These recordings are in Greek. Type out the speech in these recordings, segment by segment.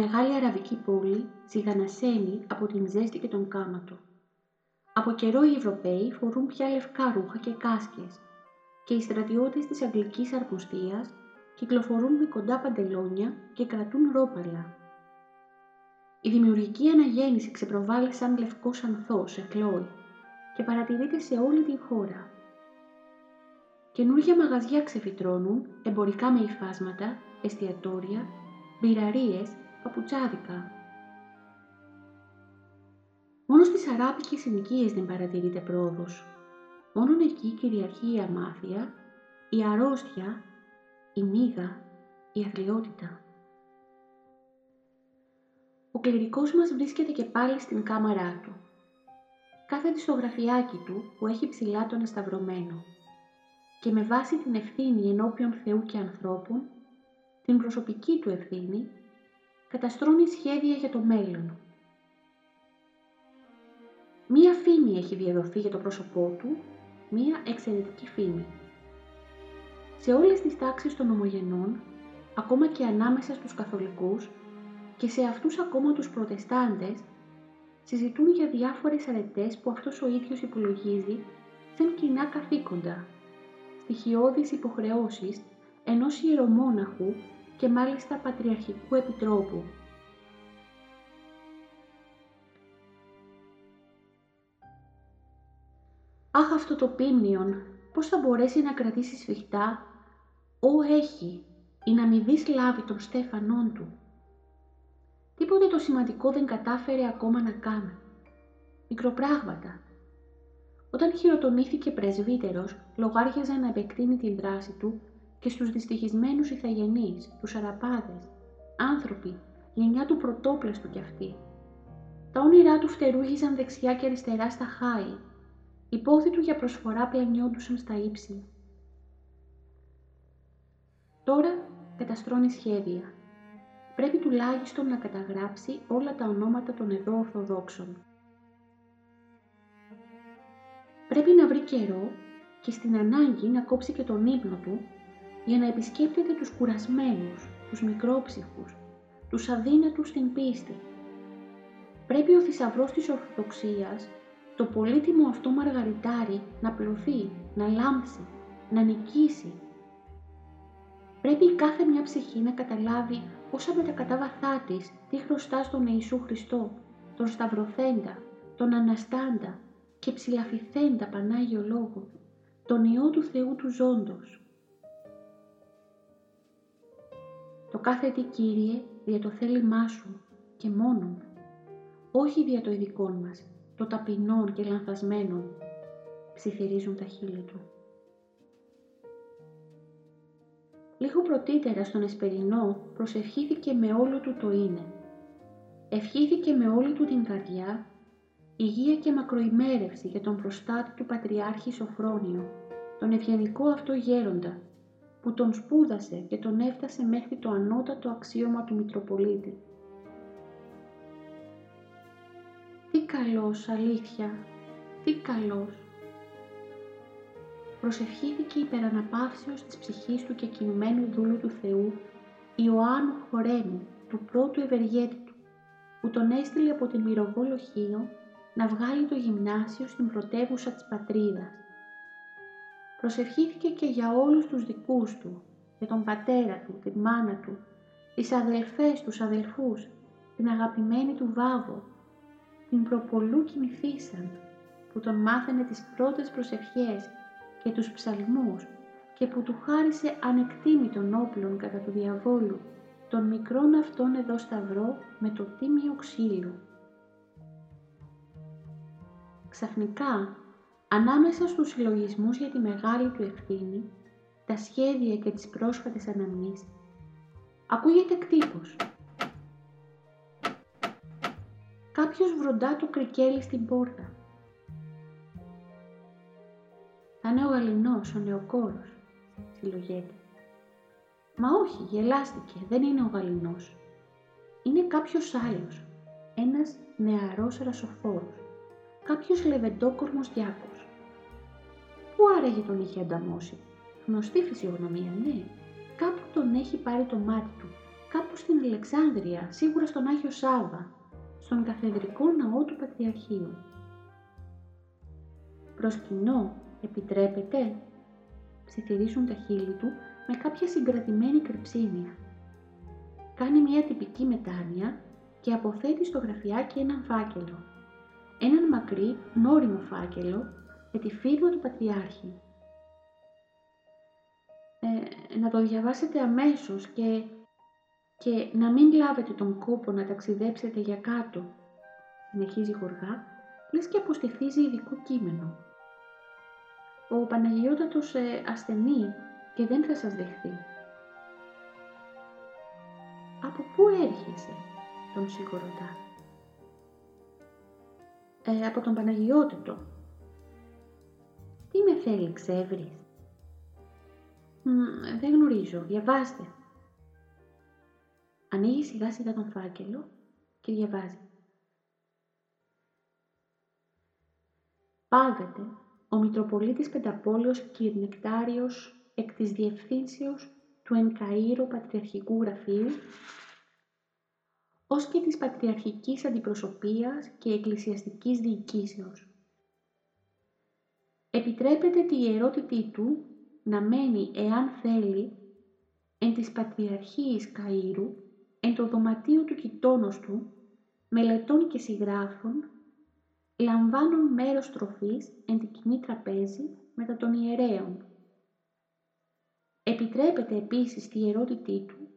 Μεγάλη αραβική πόλη ζυγανασένει από την ζέστη και τον κάμα του. Από καιρό οι Ευρωπαίοι φορούν πια λευκά ρούχα και κάσκες και οι στρατιώτες της Αγγλικής Αρμοστίας κυκλοφορούν με κοντά παντελόνια και κρατούν ρόπαλα. Η δημιουργική αναγέννηση ξεπροβάλλει σαν λευκός ανθός εκλόη και παρατηρείται σε όλη την χώρα. Καινούργια μαγαζιά ξεφυτρώνουν, εμπορικά με υφάσματα, εστιατόρια, μπειραρίες παπουτσάδικα. Μόνος στις αράπικες συνοικίες δεν παρατηρείται πρόοδος. Μόνο εκεί κυριαρχεί η αμάθεια, η αρρώστια, η μίγα, η αθλειότητα. Ο κληρικός μας βρίσκεται και πάλι στην κάμαρά του. Κάθεται στο γραφιάκι του που έχει ψηλά τον εσταυρωμένο και με βάση την ευθύνη ενώπιον Θεού και ανθρώπων, την προσωπική του ευθύνη, καταστρώνει σχέδια για το μέλλον. Μία φήμη έχει διαδοθεί για το πρόσωπό του, μία εξαιρετική φήμη. Σε όλες τις τάξεις των ομογενών, ακόμα και ανάμεσα στους καθολικούς και σε αυτούς ακόμα τους προτεστάντες, συζητούν για διάφορες αρετές που αυτός ο ίδιος υπολογίζει σαν κοινά καθήκοντα, στοιχειώδεις υποχρεώσεις ενός ιερομόναχου και μάλιστα Πατριαρχικού Επιτρόπου. Αχ αυτό το πίμνιον, πώς θα μπορέσει να κρατήσει σφιχτά, «Ω έχει» ή να μην δεις λάβει των στέφανών του. Τίποτε το σημαντικό δεν κατάφερε ακόμα να κάνει. Μικροπράγματα. Όταν χειροτονήθηκε πρεσβύτερος, λογάριαζε να επεκτείνει την δράση του και στους δυστυχισμένους ηθαγενείς, τους αραπάδες, άνθρωποι, γενιά του πρωτόπλαστου κι αυτοί. Τα όνειρά τους φτερούγιζαν δεξιά και αριστερά στα χάη. Οι πόθοι του για προσφορά πλανιόντουσαν στα ύψη. Τώρα καταστρώνει σχέδια. Πρέπει τουλάχιστον να καταγράψει όλα τα ονόματα των εδώ Ορθοδόξων. Πρέπει να βρει καιρό και στην ανάγκη να κόψει και τον ύπνο του για να επισκέπτεται τους κουρασμένους, τους μικρόψυχους, τους αδύνατους στην πίστη. Πρέπει ο θησαυρός της Ορθοδοξίας, το πολύτιμο αυτό μαργαριτάρι, να πλωθεί, να λάμψει, να νικήσει. Πρέπει η κάθε μια ψυχή να καταλάβει όσα με τα κατάβαθά της τι χρωστά στον Ιησού Χριστό, τον Σταυρωθέντα, τον Αναστάντα και ψηλαφιθέντα Πανάγιο Λόγο, τον Υιό του Θεού του Ζώντος. Το κάθε τι Κύριε δια το θέλημά Σου και μόνον, όχι δια το ειδικό μας, το ταπεινών και λανθασμένων, ψιθυρίζουν τα χείλη Του. Λίγο πρωτήτερα στον Εσπερινό προσευχήθηκε με όλο του το είναι. Ευχήθηκε με όλη του την καρδιά υγεία και μακροημέρευση για τον προστάτη του Πατριάρχη Σοφρόνιο, τον ευγενικό αυτό γέροντα, που τον σπούδασε και τον έφτασε μέχρι το ανώτατο αξίωμα του Μητροπολίτη. Τι καλός, αλήθεια, τι καλός. Προσευχήθηκε υπεραναπαύσεως της ψυχής του και κινημένου δούλου του Θεού, Ιωάννου Χορέμου, του πρώτου ευεργέτη του, που τον έστειλε από την Μυροβόλο Χίο να βγάλει το γυμνάσιο στην πρωτεύουσα της πατρίδας. Προσευχήθηκε και για όλους τους δικούς του, για τον πατέρα του, την μάνα του, τις αδελφές, τους αδελφούς, την αγαπημένη του Βάβο, την προπολού κοιμηθήσαν, που τον μάθαινε τις πρώτες προσευχές και τους ψαλμούς και που του χάρισε ανεκτήμητον όπλων κατά του διαβόλου, τον μικρόν αυτόν εδώ σταυρό με το τίμιο ξύλο. Ξαφνικά, ανάμεσα στους συλλογισμούς για τη μεγάλη του ευθύνη, τα σχέδια και τις πρόσφατες αναμνήσεις, ακούγεται κτύπος. Κάποιος βροντά το κρικέλι στην πόρτα. Θα είναι ο Γαλινός, ο νεοκόρος, συλλογέται. Μα όχι, γελάστηκε, δεν είναι ο Γαλινός. Είναι κάποιος άλλος, ένας νεαρός ρασοφόρος, κάποιος λεβεντόκορμος διάκος. Πού άραγε τον είχε ανταμώσει, γνωστή φυσιογνωμία, ναι. Κάπου τον έχει πάρει το μάτι του, κάπου στην Αλεξάνδρεια, σίγουρα στον Άγιο Σάβα, στον καθεδρικό ναό του Πατριαρχείου. Προσκυνώ, επιτρέπετε, ψιθυρίσουν τα χείλη του με κάποια συγκρατημένη κρυψίνια. Κάνει μια τυπική μετάνοια και αποθέτει στο γραφιάκι έναν φάκελο. Έναν μακρύ, νόριμο φάκελο με τη φίρμα του Πατριάρχη. Ε, να το διαβάσετε αμέσως και, και να μην λάβετε τον κόπο να ταξιδέψετε για κάτω, συνεχίζει χωργά, λες και αποστηθίζει ειδικό κείμενο. Ο Παναγιώτατος ε, ασθενεί και δεν θα σας δεχθεί. «Από πού έρχεσαι» τον σιγουροτά; Ε, «Από τον Παναγιώτατο». «Τι με θέλει, ξέβρεις» «Δεν γνωρίζω, διαβάστε». Ανοίγει σιγά σιγά τον φάκελο και διαβάζει. Πάβεται ο Μητροπολίτης Πενταπόλεως Κυρνεκτάριος εκ της Διευθύνσεως του Εν Πατριαρχικού Γραφείου ως και της Πατριαρχικής Αντιπροσωπείας και Εκκλησιαστικής Διοικήσεως. Επιτρέπεται τη ιερότητή του να μένει, εάν θέλει, εν της Πατριαρχίας Καΐρου, εν το δωματίο του κοιτώνος του, μελετών και συγγράφων, λαμβάνουν μέρος τροφής εν τη κοινή τραπέζη μετά των ιερέων. Επιτρέπεται επίσης τη ιερότητή του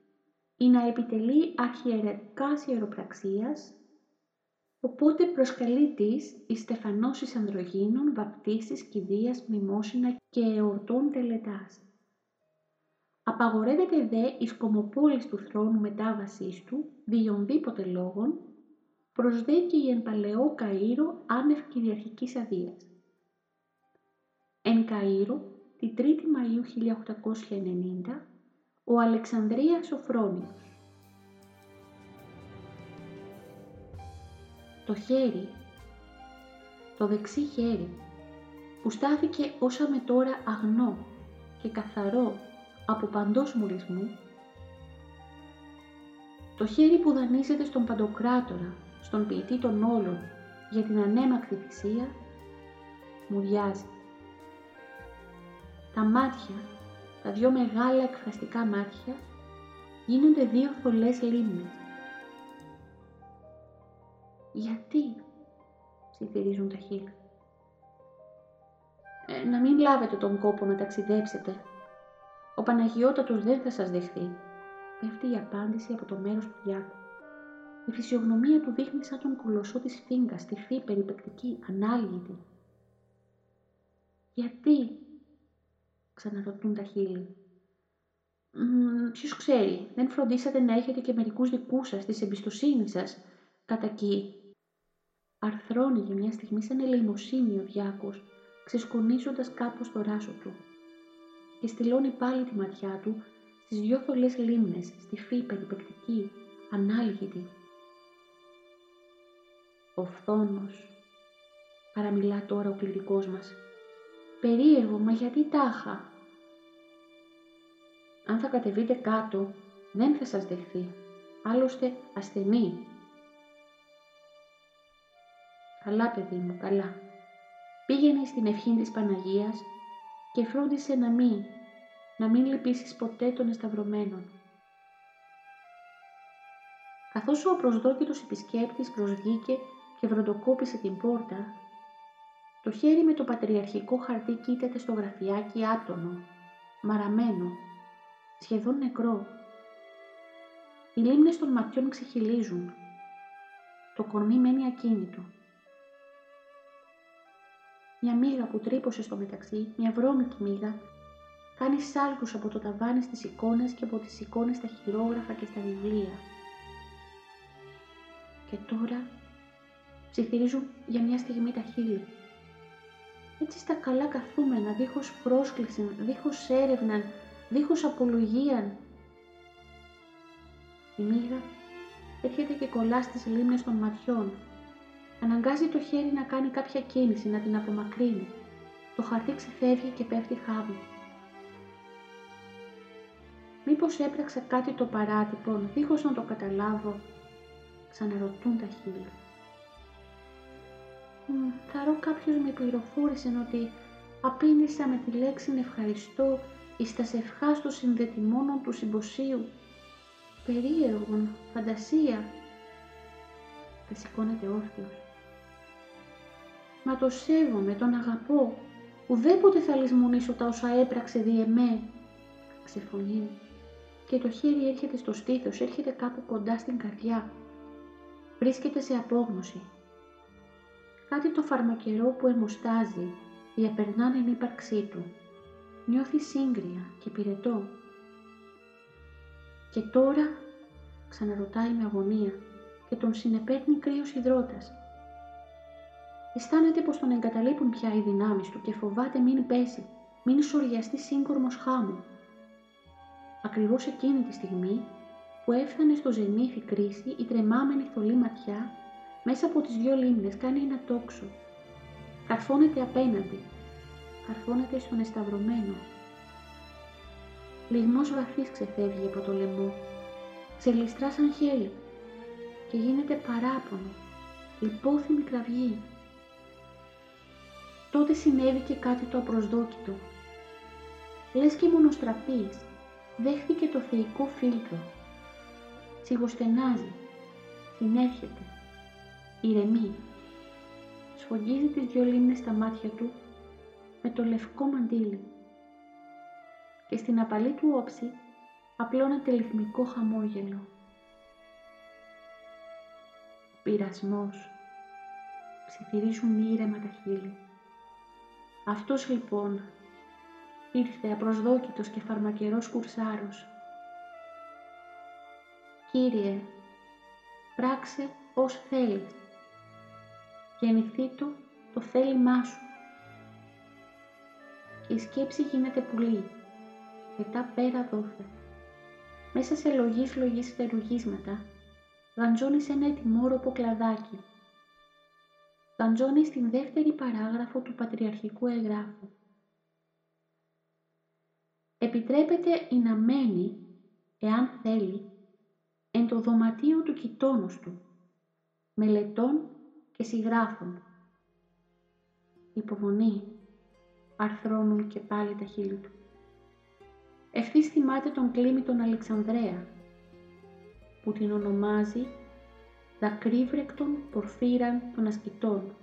ή να επιτελεί αρχιερετικάς ιεροπραξίας, οπότε προσκαλεί της η στεφανώσεις ανδρογίνων, βαπτίσεις, κηδείας, μνημόσυνα και εορτών τελετάς. Απαγορεύεται δε η σκομοπόλης του θρόνου μετάβασής του, διονδήποτε λόγων, προσδέκει εν παλαιό Καΐρο άνευ κυριαρχικής αδείας. Εν Καΐρο, τη 3η Μαΐου 1890, ο Αλεξανδρίας Σοφρόνιος. Το χέρι, το δεξί χέρι, που στάθηκε όσα με τώρα αγνό και καθαρό από παντός μουρισμού, το χέρι που δανείζεται στον Παντοκράτορα στον ποιητή των όλων για την ανέμακτη θυσία, μου διάζει. Τα μάτια, τα δυο μεγάλα εκφραστικά μάτια, γίνονται δύο θολές λίμνες. Γιατί, ψιθυρίζουν τα χείλη; Ε, να μην λάβετε τον κόπο να ταξιδέψετε. Ο Παναγιώτατος δεν θα σας δεχθεί. Πέφτει η απάντηση από το μέρος του Διάκου. Η φυσιογνωμία του δείχνει σαν τον κολοσσό της φίγκας, τυφή, περιπεκτική, ανάλυτη. Γιατί, ξαναρωτούν τα χείλη; Ποιος ξέρει, δεν φροντίσατε να έχετε και μερικούς δικούς σας, της εμπιστοσύνης σας, κατά εκεί. Αρθρώνει για μια στιγμή σαν ελεημοσύνη ο Διάκος, ξεσκονίζοντας κάπως το ράσο του. Και στυλώνει πάλι τη ματιά του στις δυο θολές λίμνες, στη φύ περιπεκτική, ανάλγητη, ο φθόνος. Παραμιλά τώρα ο κληρικός μας. Περίεργο, μα γιατί τάχα; Αν θα κατεβείτε κάτω, δεν θα σας δεχθεί. Άλλωστε ασθενή. Καλά παιδί μου, καλά. Πήγαινε στην ευχή της Παναγίας και φρόντισε να μην, να μην λυπήσεις ποτέ των εσταυρωμένων. Καθώς ο προσδόκητος επισκέπτης προσγήκε και βροντοκόπησε την πόρτα, το χέρι με το πατριαρχικό χαρτί κοίταται στο γραφιάκι άτονο, μαραμένο, σχεδόν νεκρό. Οι λίμνες των ματιών ξεχυλίζουν. Το κορμί μένει ακίνητο. Μια μύγα που τρύπωσε στο μεταξύ, μια βρώμικη μύγα, κάνεις σάλκους από το ταβάνι στις εικόνες και από τις εικόνες στα χειρόγραφα και στα βιβλία. Και τώρα ψιθυρίζουν για μια στιγμή τα χείλη. Έτσι στα καλά καθούμενα, δίχως πρόσκληση, δίχως έρευνα, δίχως απολογία. Η μύγα έρχεται και κολλά στις λίμνες των ματιών. Αναγκάζει το χέρι να κάνει κάποια κίνηση, να την απομακρύνει. Το χαρτί ξεφεύγει και πέφτει χάβι. Μήπως έπραξα κάτι το παράτυπο, δίχως να το καταλάβω, ξαναρωτούν τα χείλη. Θαρώ κάποιος με πληροφόρησε ότι απήντησα με τη λέξη ευχαριστώ εις τα σευχάς των συνδετημόνων του συμποσίου. Περίεργον, φαντασία. Και σηκώνεται όρθιος. Μα το σέβομαι, τον αγαπώ. Ουδέποτε θα λησμονήσω τα όσα έπραξε δι' εμέ. Ξεφωνεί. Και το χέρι έρχεται στο στήθος, έρχεται κάπου κοντά στην καρδιά. Βρίσκεται σε απόγνωση. Κάτι το φαρμακερό που εμοστάζει, διαπερνάνε την ύπαρξή του. Νιώθει σύγκρια και πυρετό. Και τώρα, ξαναρωτάει με αγωνία και τον συνεπέρνει κρύος υδρότας. Αισθάνεται πως τον εγκαταλείπουν πια οι δυνάμεις του και φοβάται μην πέσει, μην σοριαστεί σύγκορμος χάμου. Ακριβώς εκείνη τη στιγμή που έφτανε στο ζενήθι κρίση η τρεμάμενη θολή ματιά μέσα από τις δυο λίμνες κάνει ένα τόξο. Καρφώνεται απέναντι. Καρφώνεται στον εσταυρωμένο. Λιγμός βαθύς ξεφεύγει από το λαιμό. Ξελιστρά σαν χέλι. Και γίνεται παράπονο. Υπόθυμη κραυγή. Τότε συνέβη και κάτι το απροσδόκητο. Λες και μονοστραπής δέχθηκε το θεϊκό φίλτρο. Σιγοστενάζει. Συνέρχεται ηρεμεί. Σφογγίζει τις δυο λίμνες στα μάτια του με το λευκό μαντίλι και στην απαλή του όψη απλώνεται λιθμικό χαμόγελο. Πειρασμός. Ψιθυρίζουν ήρεμα τα χείλη. Αυτός λοιπόν ήρθε απροσδόκητος και φαρμακερός κουρσάρος. Κύριε, πράξε ως θέλεις γεννηθεί του το θέλημά σου. Και η σκέψη γίνεται πουλή, μετά πέρα δόθε. Μέσα σε λογής λογής φτερουγίσματα, γαντζώνει σε ένα ετοιμόρροπο κλαδάκι. Γαντζώνει στην δεύτερη παράγραφο του πατριαρχικού εγγράφου. Επιτρέπεται η να μένει, εάν θέλει, εν το δωματίο του κοιτώνος του, μελετών και συγγράφων. Υπομονή, αρθρώνουν και πάλι τα χείλη του. Ευθύς θυμάται τον κλίμη τον Αλεξανδρέα, που την ονομάζει δακρύβρεκτον πορφύραν των ασκητών.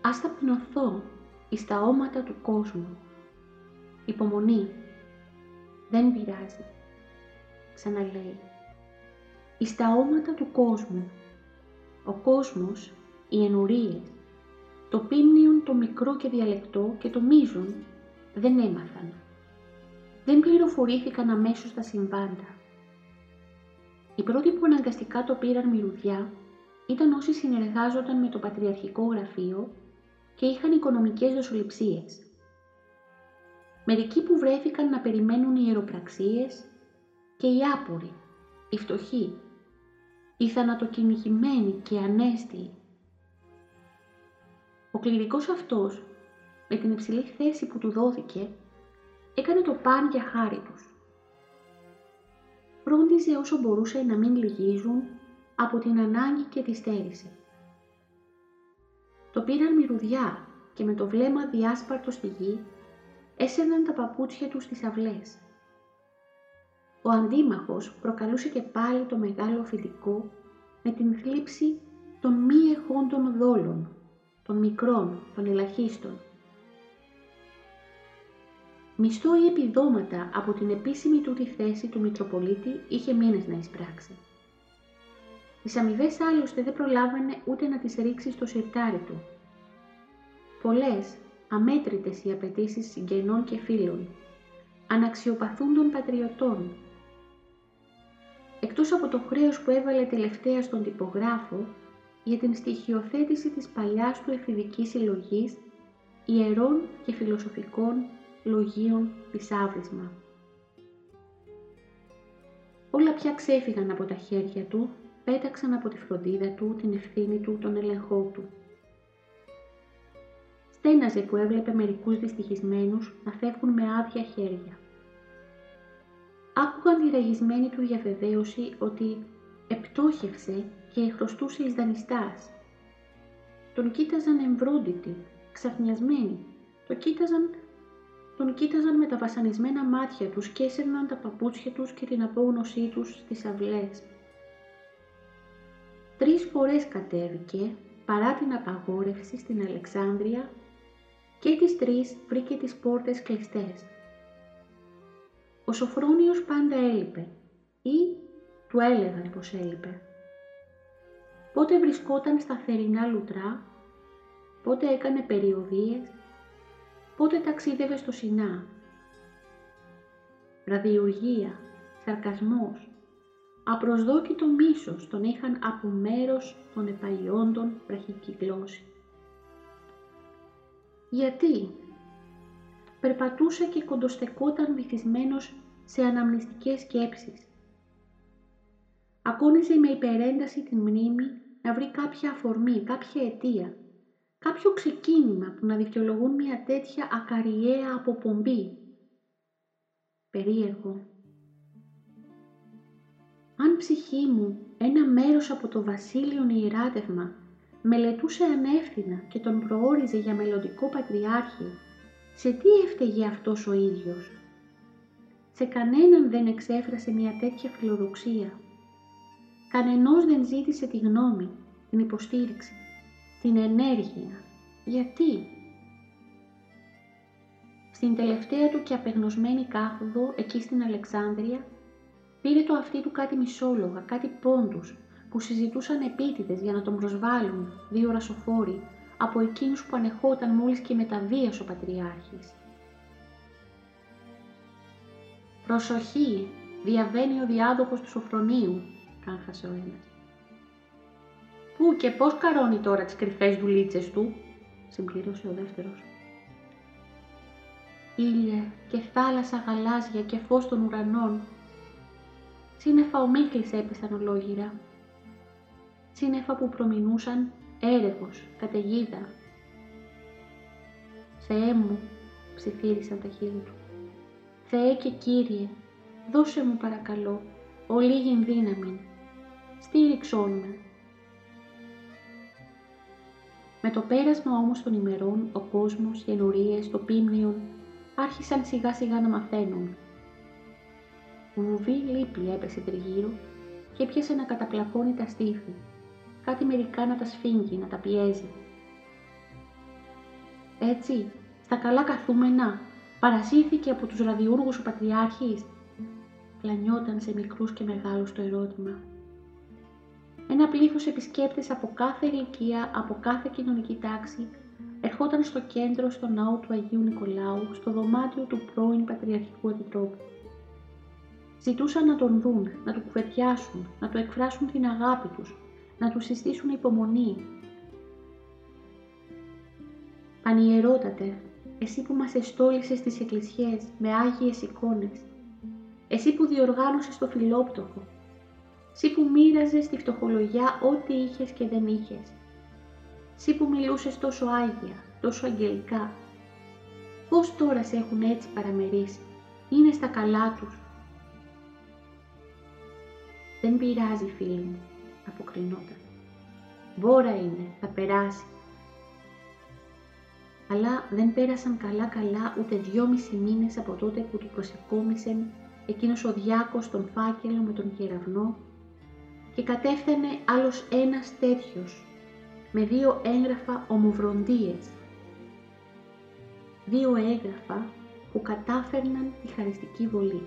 Ας ταπεινωθώ εις τα όματα του κόσμου. Υπομονή, δεν πειράζει, ξαναλέει. Εις τα όματα του κόσμου ο κόσμος, οι ενουρίες, το πίμνιον το μικρό και διαλεκτό και το μείζον δεν έμαθαν. Δεν πληροφορήθηκαν αμέσως τα συμβάντα. Οι πρώτοι που αναγκαστικά το πήραν μυρουδιά ήταν όσοι συνεργάζονταν με το Πατριαρχικό Γραφείο και είχαν οικονομικές δοσοληψίες. Μερικοί που βρέθηκαν να περιμένουν ιεροπραξίες και οι άποροι, οι φτωχοί, οι θανατοκυνηγημένοι και ανέστιοι. Ο κληρικός αυτός, με την υψηλή θέση που του δόθηκε, έκανε το παν για χάρη τους. Φρόντιζε όσο μπορούσε να μην λυγίζουν από την ανάγκη και τη στέρηση. Το πήραν μυρουδιά και με το βλέμμα διάσπαρτο στη γη έσαιρναν τα παπούτσια τους στις αυλές. Ο αντίμαχος προκαλούσε και πάλι το μεγάλο αφεντικό με την θλίψη των μη εχόντων δόλων, των μικρών, των ελαχίστων. Μισθό ή επιδόματα από την επίσημη τούτη θέση του Μητροπολίτη είχε μήνες να εισπράξει. Τις αμοιβές άλλωστε δεν προλάβαινε ούτε να τις ρίξει στο σιρτάρι του. Πολλές, αμέτρητες οι απαιτήσεις συγγενών και φίλων, αναξιοπαθούντων πατριωτών. Εκτός από το χρέος που έβαλε τελευταία στον τυπογράφο για την στοιχειοθέτηση της παλιάς του εφηβικής συλλογής ιερών και φιλοσοφικών λογίων άβρισμα. Όλα πια ξέφυγαν από τα χέρια του, πέταξαν από τη φροντίδα του, την ευθύνη του, τον ελεγχό του. Στέναζε που έβλεπε μερικούς δυστυχισμένους να φεύγουν με άδεια χέρια. Άκουγαν τη ραγισμένη του διαβεβαίωση ότι επτόχευσε και χρωστούσε εις δανειστάς. Τον κοίταζαν εμβρόντιτοι, ξαφνιασμένοι, το κοίταζαν τον κοίταζαν με τα βασανισμένα μάτια τους και έσαιρναν τα παπούτσια τους και την απόγνωσή τους στις αυλές. Τρεις φορές κατέβηκε, παρά την απαγόρευση στην Αλεξάνδρεια και τις τρεις βρήκε τις πόρτες κλειστές. Ο Σοφρόνιος πάντα έλειπε ή του έλεγαν πως έλειπε. Πότε βρισκόταν στα θερινά λουτρά, πότε έκανε περιοδίες, πότε ταξίδευε στο Σινά; Ραδιουργία, σαρκασμός, απροσδόκητο μίσος τον είχαν από μέρος των επαϊόντων βραχικυκλώσει. Γιατί; Περπατούσε και κοντοστεκόταν βυθισμένος σε αναμνηστικές σκέψεις. Ακόνιζε με υπερένταση την μνήμη να βρει κάποια αφορμή, κάποια αιτία κάποιο ξεκίνημα που να δικαιολογούν μια τέτοια ακαριέα αποπομπή. Περίεργο. Αν ψυχή μου ένα μέρος από το βασίλειον ιεράτευμα μελετούσε ανεύθυνα και τον προόριζε για μελλοντικό πατριάρχη, σε τι έφταιγε αυτός ο ίδιος; Σε κανέναν δεν εξέφρασε μια τέτοια φιλοδοξία. Κανενός δεν ζήτησε τη γνώμη, την υποστήριξη την ενέργεια. Γιατί; Στην τελευταία του και απεγνωσμένη κάθοδο, εκεί στην Αλεξάνδρεια, πήρε το αυτί του κάτι μισόλογα, κάτι πόντους, που συζητούσαν επίτηδες για να τον προσβάλλουν δύο ρασοφόροι από εκείνους που ανεχόταν μόλις και μεταβίασε ο Πατριάρχης. «Προσοχή! Διαβαίνει ο διάδοχος του Σοφρονίου», κάχασε ο ένας. Πού και πώς καρώνει τώρα τις κρυφές δουλίτσες του, συμπλήρωσε ο δεύτερος. Ήλιε και θάλασσα γαλάζια και φως των ουρανών. Σύννεφα ομίχλης έπεσαν ολόγυρα. Σύννεφα που προμηνούσαν έρευος, καταιγίδα. Θεέ μου, ψιθύρισαν τα χείλη του. Θεέ και Κύριε, δώσε μου παρακαλώ, ολίγην δύναμη. Στήριξόν με, με το πέρασμα όμως των ημερών, ο κόσμος, οι ενορίες, το πίμνιον, άρχισαν σιγά σιγά να μαθαίνουν. Βουβή λύπη έπεσε τριγύρω και έπιασε να καταπλακώνει τα στήθη, κάτι μερικά να τα σφίγγει, να τα πιέζει. Έτσι, στα καλά καθούμενα, παρασύρθηκε από τους ραδιούργους ο Πατριάρχης. Πλανιόταν σε μικρούς και μεγάλους το ερώτημα ένα πλήθος επισκέπτες από κάθε ηλικία, από κάθε κοινωνική τάξη, ερχόταν στο κέντρο, στο ναό του Αγίου Νικολάου, στο δωμάτιο του πρώην Πατριαρχικού Επιτρόπου. Ζητούσαν να τον δουν, να του κουβεντιάσουν, να του εκφράσουν την αγάπη τους, να τους συστήσουν υπομονή. Πανιερότατε, εσύ που μας εστόλησες στις εκκλησιές με άγιες εικόνες, εσύ που διοργάνωσες το φιλόπτωχο, Σύ που μοίραζες στη φτωχολογιά ό,τι είχες και δεν είχες. Σύ που μιλούσες τόσο άγια, τόσο αγγελικά. Πώς τώρα σε έχουν έτσι παραμερίσει, είναι στα καλά τους. Δεν πειράζει φίλοι μου, αποκρινόταν. Βόρα είναι, θα περάσει. αλλά δεν πέρασαν καλά-καλά ούτε δυόμισι μήνες από τότε που του προσεκόμισε εκείνος ο διάκος τον φάκελο με τον κεραυνό και κατέφθανε άλλος ένας τέτοιος με δύο έγγραφα ομοβροντίες. Δύο έγγραφα που κατάφερναν τη χαριστική βολή.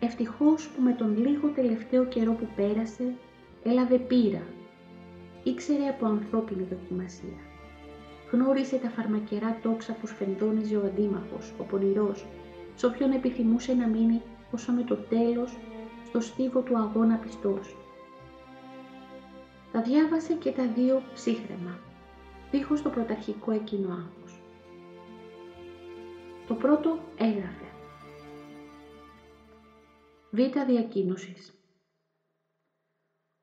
Ευτυχώς που με τον λίγο τελευταίο καιρό που πέρασε έλαβε πείρα. Ήξερε από ανθρώπινη δοκιμασία. Γνώρισε τα φαρμακερά τόξα που σφενδόνιζε ο αντίμαχος, ο πονηρός, σ' όποιον επιθυμούσε να μείνει όσο με το τέλος στο στίβο του αγώνα πιστός. Τα διάβασε και τα δύο ψύχρεμα, δίχως το πρωταρχικό εκείνο άγχος. Το πρώτο έγραφε Β. Διακοίνωσης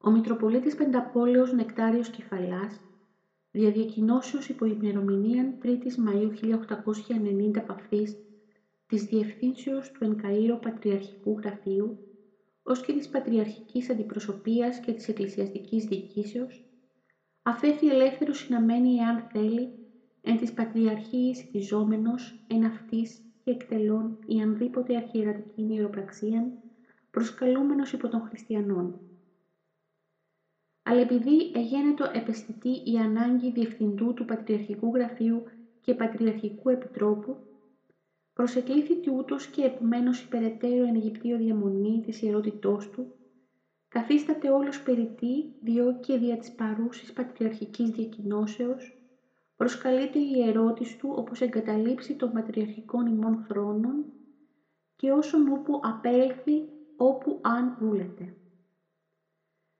Ο Μητροπολίτης Πενταπόλεως Νεκτάριος Κεφαλάς διαδιακοινώσεως υπό ημερομηνία 3η Μαΐου 1890 παφής της Διευθύνσεως του Ενκαΐρω Πατριαρχικού Γραφείου ως και της Πατριαρχικής Αντιπροσωπείας και της Εκκλησιαστικής Διοικήσεως, αφέθη ελεύθερος συναμένη εάν θέλει εν της Πατριαρχίας ζώμενος, εν αυτής και εκτελών η ανδήποτε αρχιερατική ιεροπραξία, προσκαλούμενος υπό των χριστιανών. Αλλά επειδή εγένετο επαισθητή η ανάγκη διευθυντού του Πατριαρχικού Γραφείου και Πατριαρχικού Επιτρόπου, προσεκλήθη ούτως και επομένως η περαιτέρω εν Αιγυπτίο διαμονή της ιερότητός του, καθίσταται όλος περιττή διό και δια της παρούσης πατριαρχικής διακοινώσεως, προσκαλείται η ιερότης του όπως εγκαταλείψει των πατριαρχικών ημών θρόνων και όσον ούπου απέλθει όπου αν βούλεται.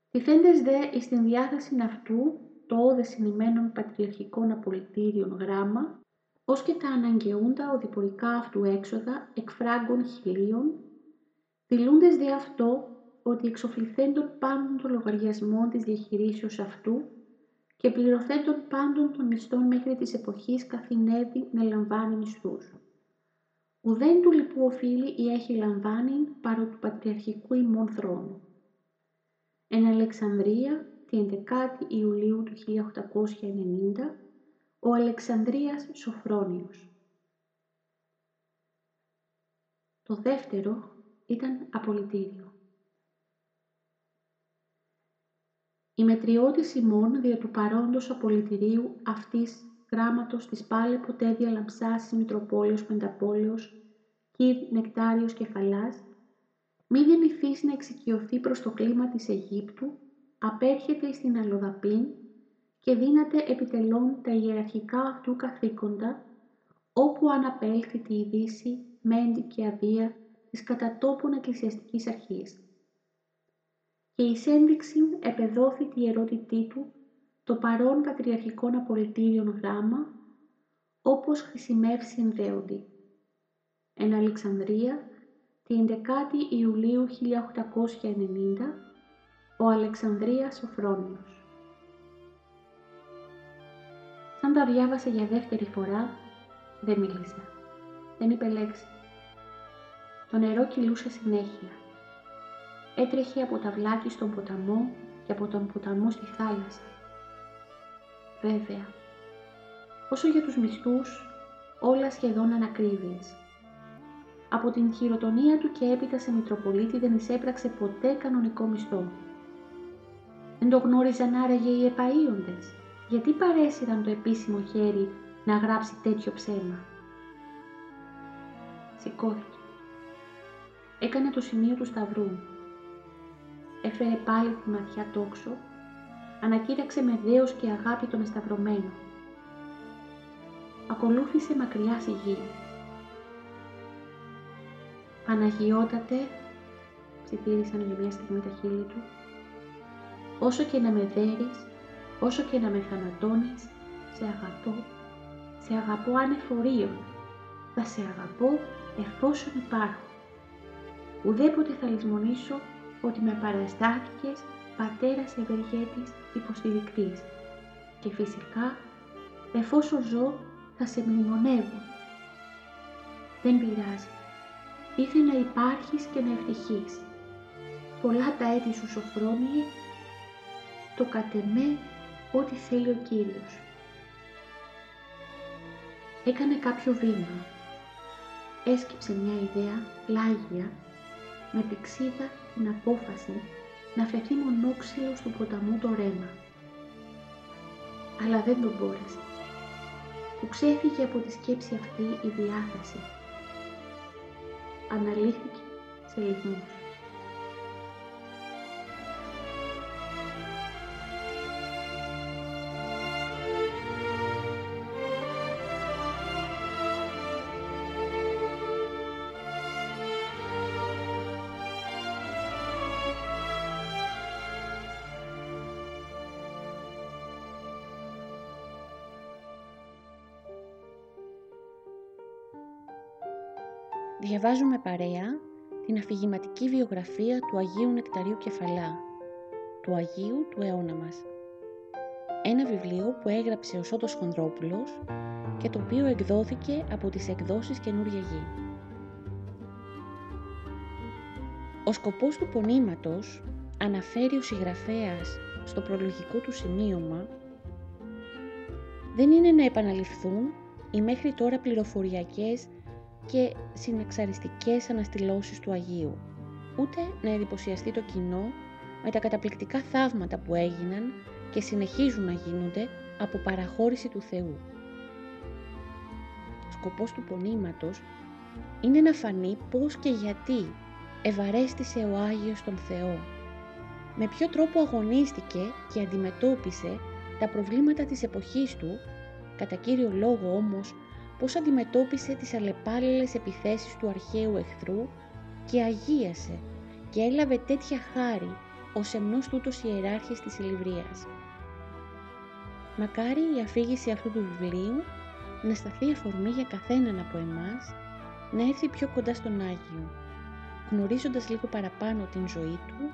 Τιθέντες δε εις την διάθεση αυτού το όδε συνημένων πατριαρχικών απολυτήριων γράμμα, ως και τα αναγκαιούντα οδηπορικά αυτού έξοδα εκφράγκων χιλίων, δηλούντες δε αυτό ότι εξοφληθέντων πάντων των λογαριασμών της διαχειρήσεως αυτού και πληρωθέντων πάντων των μισθών μέχρι της εποχής καθηνεύει να λαμβάνει μισθούς. Ουδέν του λοιπού οφείλει ή έχει λαμβάνει παρό του πατριαρχικού ημών θρόνου. Εν Αλεξανδρία, την 11η Ιουλίου του 1890, ο Αλεξανδρίας Σοφρόνιος. Το δεύτερο ήταν απολυτήριο. Η μετριώτη ημών δια του παρόντος απολυτηρίου αυτής γράμματος της πάλε ποτέ διαλαμψάσης Μητροπόλεως Πενταπόλεως, κύρ Νεκτάριος Κεφαλάς, μη γεννηθείς να εξοικειωθεί προς το κλίμα της Αιγύπτου, απέρχεται στην Αλλοδαπήν και δύναται επιτελών τα ιεραρχικά αυτού καθήκοντα, όπου αναπέλθει τη ειδήση, μέντη και αδεία της κατατόπων εκκλησιαστικής αρχής. Και η ένδειξη επεδόθη τη ερώτητή του το παρόν πατριαρχικών απολυτήριων γράμμα, όπως χρησιμεύσει ενδέοντι. Εν Αλεξανδρία, την 11η Ιουλίου 1890, ο Αλεξανδρίας Σοφρόνιος. Σαν τα διάβασε για δεύτερη φορά, δεν μίλησε. Δεν είπε λέξη. Το νερό κυλούσε συνέχεια. Έτρεχε από τα βλάκια στον ποταμό και από τον ποταμό στη θάλασσα. Βέβαια, όσο για τους μισθούς, όλα σχεδόν ανακρίβειες. Από την χειροτονία του και έπειτα σε Μητροπολίτη δεν εισέπραξε ποτέ κανονικό μισθό. Δεν το γνώριζαν άραγε οι επαΐοντες γιατί παρέσυραν το επίσημο χέρι να γράψει τέτοιο ψέμα. Σηκώθηκε. Έκανε το σημείο του σταυρού. Έφερε πάλι τη ματιά τόξο, ανακοίταξε με δέος και αγάπη τον εσταυρωμένο. Ακολούθησε μακριά στη γη. Παναγιώτατε, ψιθύρισαν για μια στιγμή τα χείλη του, όσο και να με δέρεις, όσο και να με θανατώνεις, σε αγαπώ, σε αγαπώ ανεφορίων, θα σε αγαπώ εφόσον υπάρχω. Ουδέποτε θα λησμονήσω ότι με παραστάθηκες πατέρας ευεργέτης υποστηρικτής και φυσικά εφόσον ζω θα σε μνημονεύω. Δεν πειράζει. Ήθε να υπάρχεις και να ευτυχείς. Πολλά τα έτη σου σοφρόνιε, το κατεμέ ό,τι θέλει ο Κύριος. έκανε κάποιο βήμα. Έσκυψε μια ιδέα πλάγια με πηξίδα την απόφαση να φεθεί μονόξυλο του ποταμού το ρέμα. Αλλά δεν τον μπόρεσε. Του ξέφυγε από τη σκέψη αυτή η διάθεση. Αναλύθηκε σε λιγμούς. Διαβάζουμε παρέα την αφηγηματική βιογραφία του Αγίου Νεκταρίου Κεφαλά, του Αγίου του αιώνα μας. Ένα βιβλίο που έγραψε ο Σώτος Χονδρόπουλος και το οποίο εκδόθηκε από τις εκδόσεις Καινούρια Γη. Ο σκοπός του πονήματος, αναφέρει ο συγγραφέας στο προλογικό του σημείωμα, δεν είναι να επαναληφθούν οι μέχρι τώρα πληροφοριακές και συνεξαριστικές αναστηλώσεις του Αγίου, ούτε να εντυπωσιαστεί το κοινό με τα καταπληκτικά θαύματα που έγιναν και συνεχίζουν να γίνονται από παραχώρηση του Θεού. Ο σκοπός του πονήματος είναι να φανεί πώς και γιατί ευαρέστησε ο Άγιος τον Θεό, με ποιο τρόπο αγωνίστηκε και αντιμετώπισε τα προβλήματα της εποχής του, κατά κύριο λόγο όμως πώς αντιμετώπισε τις αλλεπάλληλες επιθέσεις του αρχαίου εχθρού και αγίασε και έλαβε τέτοια χάρη ως εμνός τούτος ιεράρχης της Ηλιβρίας. Μακάρι η αφήγηση αυτού του βιβλίου να σταθεί αφορμή για καθέναν από εμάς να έρθει πιο κοντά στον Άγιο, γνωρίζοντας λίγο παραπάνω την ζωή του,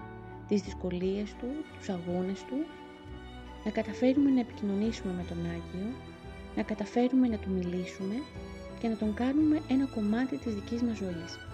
τις δυσκολίες του, τους αγώνες του, να καταφέρουμε να επικοινωνήσουμε με τον Άγιο να καταφέρουμε να του μιλήσουμε και να τον κάνουμε ένα κομμάτι της δικής μας ζωής.